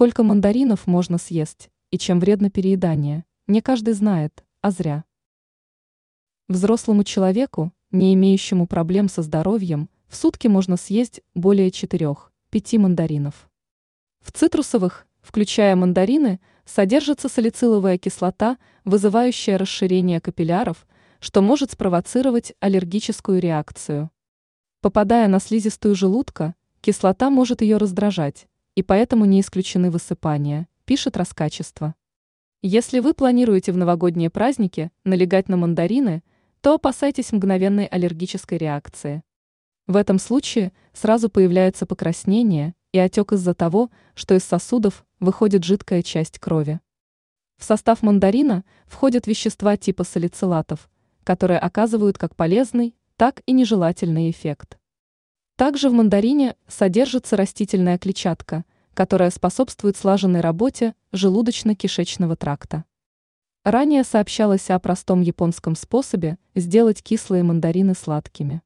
Сколько мандаринов можно съесть и чем вредно переедание, не каждый знает, а зря. Взрослому человеку, не имеющему проблем со здоровьем, в сутки можно съесть более 4-5 мандаринов. В цитрусовых, включая мандарины, содержится салициловая кислота, вызывающая расширение капилляров, что может спровоцировать аллергическую реакцию. Попадая на слизистую желудка, кислота может ее раздражать, и поэтому не исключены высыпания, пишет раскачество. Если вы планируете в новогодние праздники налегать на мандарины, то опасайтесь мгновенной аллергической реакции. В этом случае сразу появляется покраснение и отек из-за того, что из сосудов выходит жидкая часть крови. В состав мандарина входят вещества типа салицилатов, которые оказывают как полезный, так и нежелательный эффект. Также в мандарине содержится растительная клетчатка, которая способствует слаженной работе желудочно-кишечного тракта. Ранее сообщалось о простом японском способе сделать кислые мандарины сладкими.